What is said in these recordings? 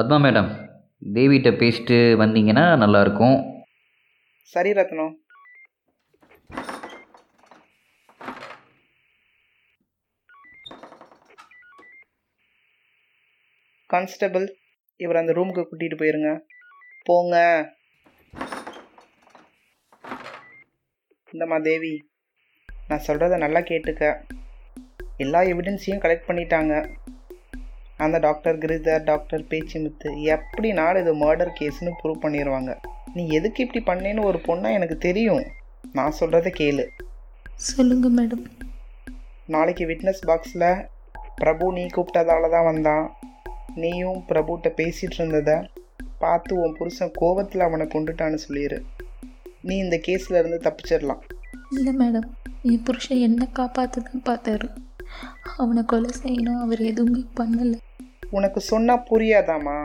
Padma madam தேவிகிட்ட பேசிட்டு வந்தீங்கன்னா நல்லாயிருக்கும். சரி ரத்னம். கான்ஸ்டபிள் இவர் அந்த ரூமுக்கு கூட்டிகிட்டு போயிருங்க. போங்க. இந்தம்மா தேவி நான் சொல்கிறத நல்லா கேட்டுக்க. எல்லா எவிடன்ஸையும் கலெக்ட் பண்ணிட்டாங்க. அந்த டாக்டர் கிரிதர் டாக்டர் பேச்சிமுத்து எப்படினாலும் இது மர்டர் கேஸ்னு ப்ரூவ் பண்ணிடுவாங்க நீ எதுக்கு இப்படி பண்ணேன்னு ஒரு பொண்ணா எனக்கு தெரியும். நான் சொல்கிறத கேளு. சொல்லுங்க மேடம் நாளைக்கு விட்னஸ் பாக்ஸில் பிரபு நீ கூப்பிட்டதால தான் வந்தான். நீயும் பிரபுகிட்ட பேசிகிட்டு இருந்ததை பார்த்து உன் புருஷன் கோவத்தில் அவனை கொண்டுட்டான்னு சொல்லிடு நீ இந்த கேஸ்ல இருந்து தப்பிச்சிடலாம் இல்லை மேடம் என் புருஷன் என்ன காப்பாற்ற தான் பார்த்தாரு. அவனை கொலை செய்யணும் அவர் எதுவுமே பண்ணலை. உனக்கு சொன்னால் புரியாதாம்மா?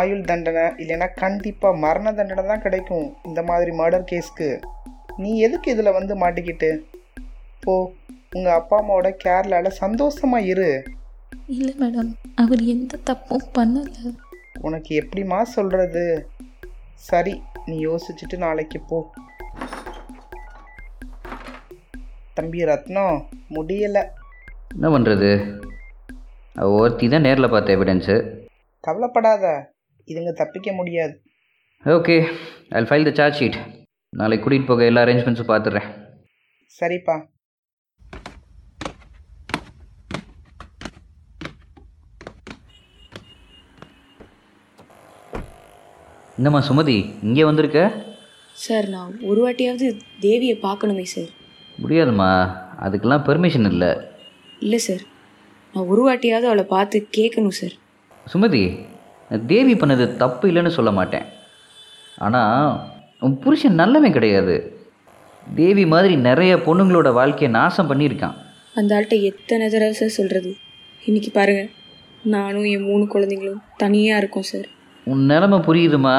ஆயுள் தண்டனை இல்லைன்னா கண்டிப்பாக மரண தண்டனை தான் கிடைக்கும் இந்த மாதிரி மர்டர் கேஸ்க்கு நீ எதுக்கு இதில் வந்து மாட்டிக்கிட்டு? போ உங்கள் அப்பா அம்மாவோட கேரளாவில் சந்தோஷமாக இரு. இல்லை மேடம் அவர் எந்த தப்பும் பண்ணலை. உனக்கு எப்படிம்மா சொல்கிறது சரி நீ யோசிச்சுட்டு நாளைக்கு போ. தம்பி ரத்னம் முடியலை. என்ன பண்ணுறது ஒருத்தி தான் நேரில் பார்த்த எவிடன்ஸு கவலைப்படாத இதுங்க தப்பிக்க முடியாது. Okay I file the charge sheet நாளைக்கு கூட்டிகிட்டு போக எல்லா அரேஞ்ச்மெண்ட்ஸும் பார்த்துட்றேன். சரிப்பா. என்னம்மா சுமதி இங்கே வந்திருக்க? சார் நான் ஒரு வாட்டியாவது தேவியை பார்க்கணுமே சார். முடியாதும்மா அதுக்கெல்லாம் பெர்மிஷன் இல்லை. இல்லை சார். நான் ஒரு வாட்டியாவது அவளை பார்த்து கேட்கணும் சார் சுமதி தேவி பண்ணது தப்பு இல்லைன்னு சொல்ல மாட்டேன். ஆனால் உன் புருஷன் நல்லவன் கிடையாது. தேவி மாதிரி நிறைய பொண்ணுங்களோட வாழ்க்கையை நாசம் பண்ணியிருக்கான். அந்த ஆள்கிட்ட எத்தனை தடவை சார் சொல்கிறது இன்னைக்கு பாருங்கள் நானும் என் மூணு குழந்தைங்களும் தனியாக இருக்கோம் சார் உன் நிலமை புரியுதுமா?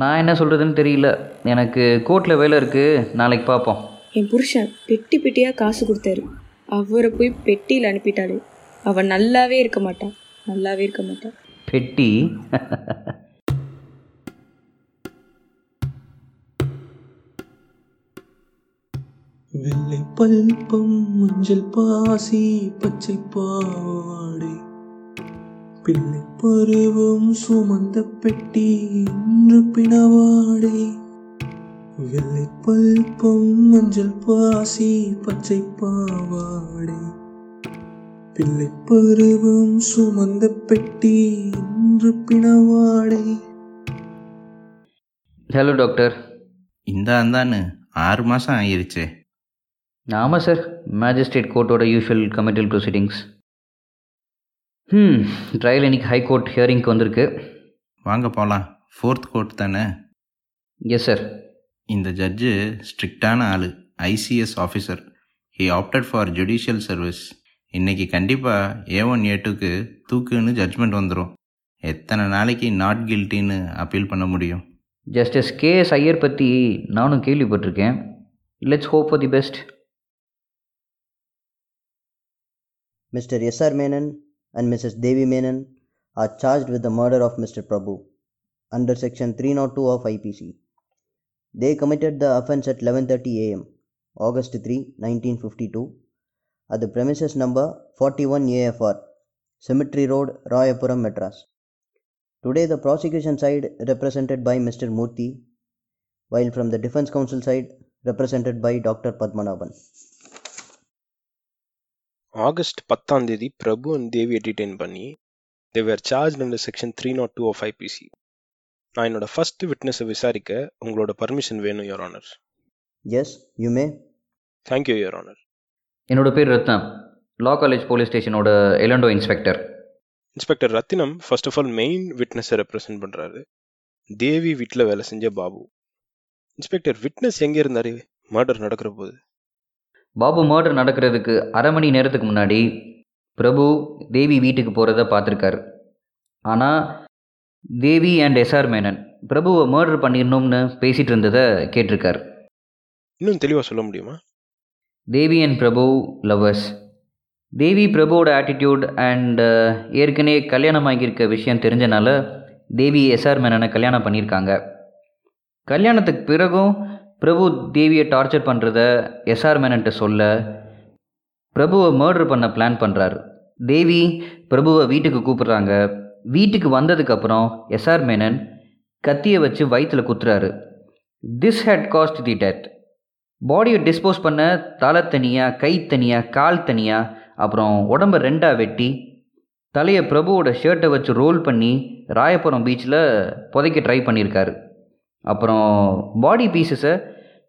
நான் என்ன சொல்கிறதுன்னு தெரியல. எனக்கு கோர்ட்டில் வேலை இருக்குது நாளைக்கு பார்ப்போம். என் புருஷன் பெட்டி பெட்டியாக காசு கொடுத்தாரு. அவரை போய் பெட்டியில் அனுப்பிட்டாரு அவன் நல்லாவே இருக்க மாட்டான். நல்லாவே இருக்க மாட்டான். பெட்டி? வெள்ளை பல்பம் மஞ்சள் பாசி பச்சை பாவாடை பிள்ளை பருவம் சுமந்த பெட்டி இன்று பிணவாடை. வெள்ளை பல்பம் மஞ்சள் பாசி பச்சை பாவாடை. பிள்ளை பருவம் சுமந்த பெட்டி இன்று பிணவாடை. ஹலோ டாக்டர் இந்த அந்தான்னு ஆறு மாதம் ஆயிருச்சே ஆமாம் சார் மேஜிஸ்ட்ரேட் கோர்ட்டோட யூஷுவல் கமிட்டல் ப்ரொசீடிங்ஸ் ம் ட்ரையல் இன்னைக்கு ஹை கோர்ட் ஹியரிங்க்கு வந்திருக்கு. வாங்க போகலாம் ஃபோர்த் கோர்ட் தானே? எஸ் சார் இந்த ஜட்ஜு ஸ்ட்ரிக்டான ஆள் ICS officer he opted for judicial service இன்னைக்கு கண்டிப்பாக ஏ ஒன் ஏ டூக்கு தூக்குன்னு ஜட்ஜ்மெண்ட் வந்துடும் எத்தனை நாளைக்கு நாட் கில்ட்டின்னு அப்பீல் பண்ண முடியும் ஜஸ்டிஸ் கேஎஸ் ஐயர் பற்றி நானும் கேள்விப்பட்டிருக்கேன் let's hope for the best Mr. S.R. Menon and Mrs. Devi Menon are charged with the murder of Mr. Prabhu under section 302 of IPC. They committed the offense at 11:30 a.m. August 3, 1952 at the premises number 41 AFR, Cemetery Road, Rayapuram, Madras. Today the prosecution side represented by Mr. Murthy while from the defense counsel side represented by Dr. Padmanabhan. August பத்தாம் தேதி Prabhu and தேவியை detain பண்ணி they were charge under section three naught two of IPC நான் என்னோட first விட்னஸை விசாரிக்க உங்களோட permission வேணும் your honour Yes, you may. Thank you your honour என்னோட பேர் ரத்னம். லா காலேஜ் போலீஸ் ஸ்டேஷனோட எலண்டோ inspector inspector Rathinam first of all main விட்னஸை represent பண்ணுறாரு தேவி வீட்டில் வேலை செஞ்ச பாபு. இன்ஸ்பெக்டர் விட்னஸ் எங்கே இருந்தார்? மர்டர் நடக்கிற போது. பாபு மர்டர் நடக்கிறதுக்கு அரை மணி நேரத்துக்கு முன்னாடி பிரபு தேவி வீட்டுக்கு போகிறத பார்த்துருக்காரு. ஆனால் Devi and S R Menon. பிரபுவை murder பண்ணிடணும்னு பேசிகிட்டு இருந்ததை கேட்டிருக்காரு. இன்னும் தெளிவாக சொல்ல முடியுமா? தேவி அண்ட் பிரபு லவ்வர்ஸ் தேவி பிரபுவோட ஆட்டிடியூட் அண்ட் ஏற்கனவே கல்யாணம் ஆகியிருக்க விஷயம் தெரிஞ்சனால தேவி எஸ்ஆர் மேனனை கல்யாணம் பண்ணியிருக்காங்க. கல்யாணத்துக்கு பிறகும் பிரபு தேவியை டார்ச்சர் பண்ணுறத எஸ்ஆர் மேனன்ட்ட சொல்ல பிரபுவை மர்டர் பண்ண பிளான் பண்ணுறாரு தேவி பிரபுவை வீட்டுக்கு கூப்பிடுறாங்க. வீட்டுக்கு வந்ததுக்கப்புறம் எஸ்ஆர் மேனன் கத்தியை வச்சு வயிற்றில் குத்துறாரு. This had caused the death பாடியை டிஸ்போஸ் பண்ண தலை தனியாக கை தனியாக கால் தனியாக அப்புறம் உடம்ப ரெண்டாக வெட்டி தலையை பிரபுவோட ஷர்ட்டை வச்சு ரோல் பண்ணி ராயபுரம் பீச்சில் புதைக்க ட்ரை பண்ணியிருக்காரு அப்புறம் பாடி பீசஸை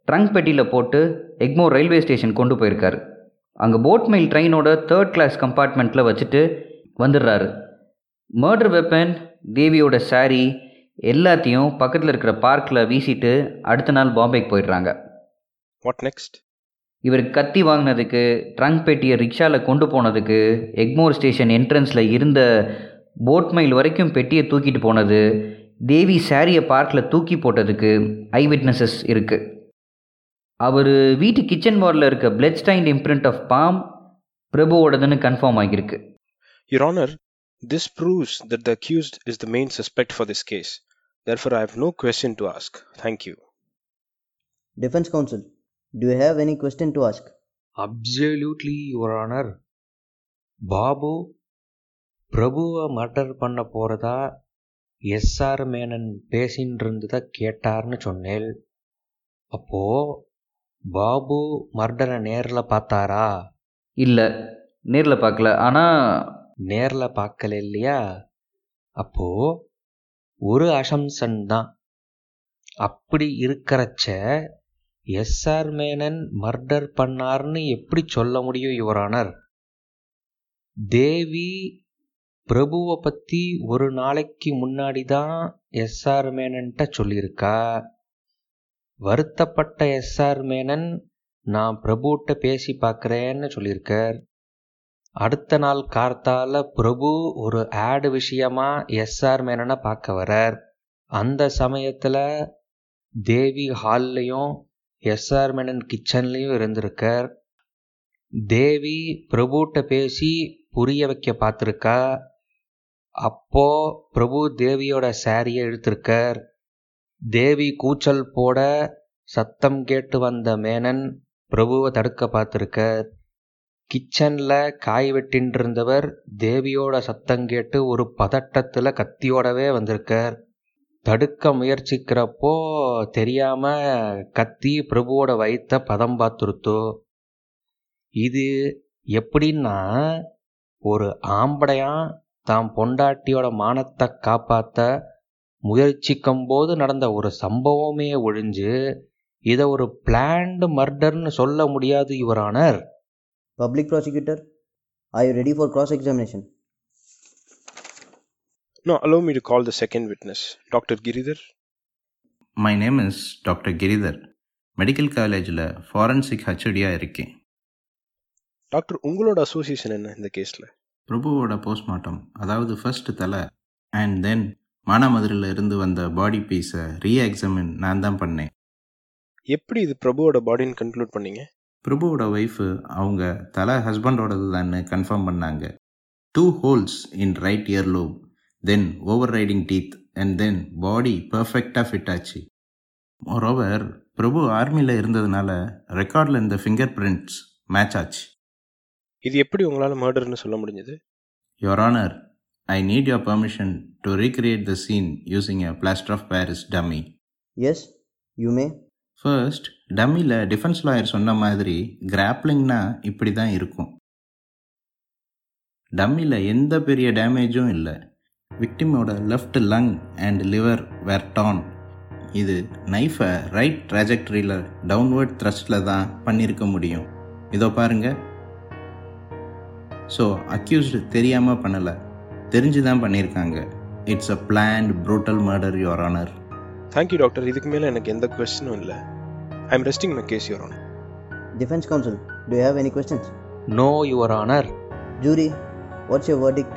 ட்ரங்க் பெட்டியில் போட்டு எக்மோர் ரயில்வே ஸ்டேஷன் கொண்டு போயிருக்காரு. அங்கே போட் மெயில் ட்ரெயினோட தேர்ட் கிளாஸ் கம்பார்ட்மெண்ட்டில் வச்சுட்டு வந்துடுறாரு. மர்டர் வெப்பன் தேவியோட saree எல்லாத்தையும் பக்கத்தில் இருக்கிற பார்க்கில் வீசிட்டு அடுத்த நாள் பாம்பேக்கு போயிடுறாங்க. வாட் நெக்ஸ்ட் இவர் கத்தி வாங்கினதுக்கு ட்ரங்க் பெட்டியை ரிக்ஷாவில் கொண்டு போனதுக்கு எக்மோர் ஸ்டேஷன் என்ட்ரன்ஸில் இருந்த போட் மைல் வரைக்கும் பெட்டியை தூக்கிட்டு போனது தேவி சாரியை பார்க்கில் தூக்கி போட்டதுக்கு ஐ விட்னஸஸ் இருக்குது அவர் வீட்டு கிச்சன் வாலில் இருக்க blood stained imprint of palm பிரபுவோடதுன்னு confirm ஆகியிருக்கு. Your Honor, this proves that the accused is the main suspect for this case. Therefore, I have no question to ask. Thank you. Defense counsel, do you have any question to ask? Absolutely your honour Babu பிரபுவை murder பண்ண போகிறதா SR Menon பேசின்னு இருந்ததை கேட்டார்னு சொன்னேன் அப்போ பாபு மர்டரை நேரில் பார்த்தாரா இல்லை நேரில் பார்க்கல ஆனால் நேரில் பார்க்கல இல்லையா? அப்போ ஒரு அசம்சன் தான். அப்படி இருக்கிறச்ச எஸ்ஆர் மேனன் மர்டர் பண்ணார்னு எப்படி சொல்ல முடியும் யுவரானர் தேவி பிரபுவை பற்றி ஒரு நாளைக்கு முன்னாடி தான் எஸ்ஆர் மேனன்ட்ட சொல்லியிருக்கா? வருத்தப்பட்ட எஸ்ஆர் மேனன் நான் பிரபுட்ட பேசி பார்க்குறேன்னு சொல்லியிருக்கார். அடுத்த நாள் கார்த்தால பிரபு ஒரு ஆடு விஷயமா எஸ்ஆர் மேனனை பார்க்க வரார். அந்த சமயத்தில் தேவி ஹால்லையும் எஸ்ஆர் மேனன் கிச்சன்லேயும் இருந்திருக்கார். தேவி பிரபுட்ட பேசி புரிய வைக்க பார்த்துருக்கா? அப்போ பிரபு தேவியோட சாரியை இழுத்திருக்கார் தேவி கூச்சல் போட சத்தம் கேட்டு வந்த மேனன் பிரபுவை தடுக்க பார்த்துருக்கார். கிச்சனில் காய் வெட்டின்றிருந்தவர் தேவியோட சத்தம் கேட்டு ஒரு பதட்டத்தில் கத்தியோடவே வந்திருக்கார். தடுக்க முயற்சிக்கிறப்போ தெரியாம கத்தி பிரபுவோட வயிற்ற பதம் பார்த்துருத்தோ. இது எப்படின்னா ஒரு ஆம்படையான் தாம் பொண்டாட்டியோட மானத்தை காப்பாற்ற முயற்சிக்கும் போது நடந்த ஒரு சம்பவமே ஒழிஞ்சு இதை ஒரு பிளான்டு மர்டர்னு சொல்ல முடியாது your honour Public prosecutor, are you ready for cross examination? Now, allow me to call the second witness, Dr. Giridhar. My name is doctor Giridhar medical காலேஜில் ஃபாரன்சிக் ஹச்ஓடியாக இருக்கேன் டாக்டர் உங்களோட அசோசியேஷன் என்ன இந்த கேஸில் பிரபுவோட போஸ்ட்மார்ட்டம் அதாவது ஃபர்ஸ்ட் தலை அண்ட் தென் மானாமதுரையில் இருந்து வந்த பாடி பீஸை ரீஎக்ஸாமின் நான் தான் பண்ணேன் எப்படி இது பிரபுவோட பாடின்னு கன்க்ளூட் பண்ணீங்க பிரபுவோட ஒய்ஃபு அவங்க தலை ஹஸ்பண்டோடது தான் கன்ஃபார்ம் பண்ணாங்க. Two holes in right ear lobe then over riding teeth and then body பர்ஃபெக்டாக ஃபிட் ஆச்சு. மோரோவர் பிரபு ஆர்மியில் இருந்ததுனால ரெக்கார்டில் இந்த ஃபிங்கர் பிரிண்ட்ஸ் மேட்ச் ஆச்சு. இது எப்படி உங்களால் மர்டர்னு சொல்ல முடிஞ்சது? Your honour I need your permission to recreate the scene using a plaster of Paris dummy Yes, you may. First டம்மியில் defence lawyer சொன்ன மாதிரி கிராப்ளிங்னா இப்படி தான் இருக்கும். டம்மியில் எந்த பெரிய டேமேஜும் இல்லை. விக்டிமோட left lung and liver were torn இது நைஃபை ரைட் ட்ராஜக்டரியில் டவுன்வர்ட் த்ரஸ்டில் தான் பண்ணியிருக்க முடியும். இதோ பாருங்க. ஸோ அக்யூஸ்டு தெரியாமல் பண்ணலை. தெரிஞ்சு தான் பண்ணியிருக்காங்க it's a planned brutal murder your honour thank you doctor இதுக்கு மேலே எனக்கு எந்த கொஸ்டினும் இல்லை. I am resting my case your honour Defense counsel, do you have any questions? No your honour Jury, what's your verdict?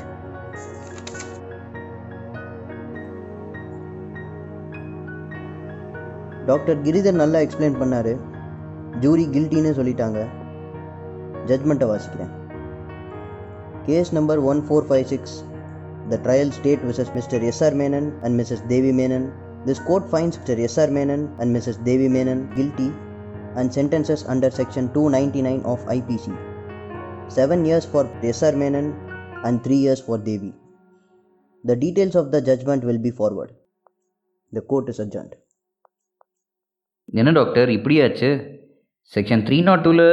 Doctor Giridhar நல்லா explain பண்ணாரு jury கில்ட்டின்னு சொல்லிட்டாங்க ஜட்மெண்ட்டை வாசிக்கிறேன் Case number 1456, the trial state versus Mr. S.R. Menon and Mrs. Devi Menon. This court finds Mr. S.R. Menon and Mrs. Devi Menon guilty and sentences under section 299 of IPC. 7 years for S.R. Menon and 3 years for Devi. The details of the judgment will be forward. The court is adjourned. என்ன doctor இப்படியாச்சு section three not டூவில்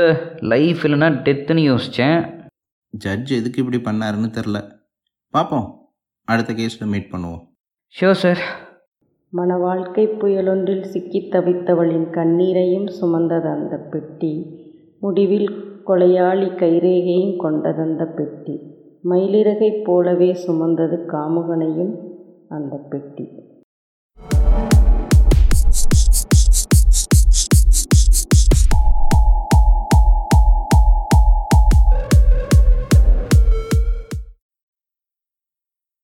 life இல்லைன்னா டெத்துன்னு யோசித்தேன் judge எதுக்கு இப்படி பண்ணாருன்னு தெரில பார்ப்போம் அடுத்த கேஸில் மீட் பண்ணுவோம் ஷியோர் சார் மன வாழ்க்கை புயலொன்றில் சிக்கித் தவித்தவளின் கண்ணீரையும் சுமந்தது அந்த பெட்டி. முடிவில் கொலையாளி கைரேகையும் கொண்டதந்த பெட்டி. மயிலிறகைப் போலவே சுமந்தது காமுகனையும் அந்த பெட்டி.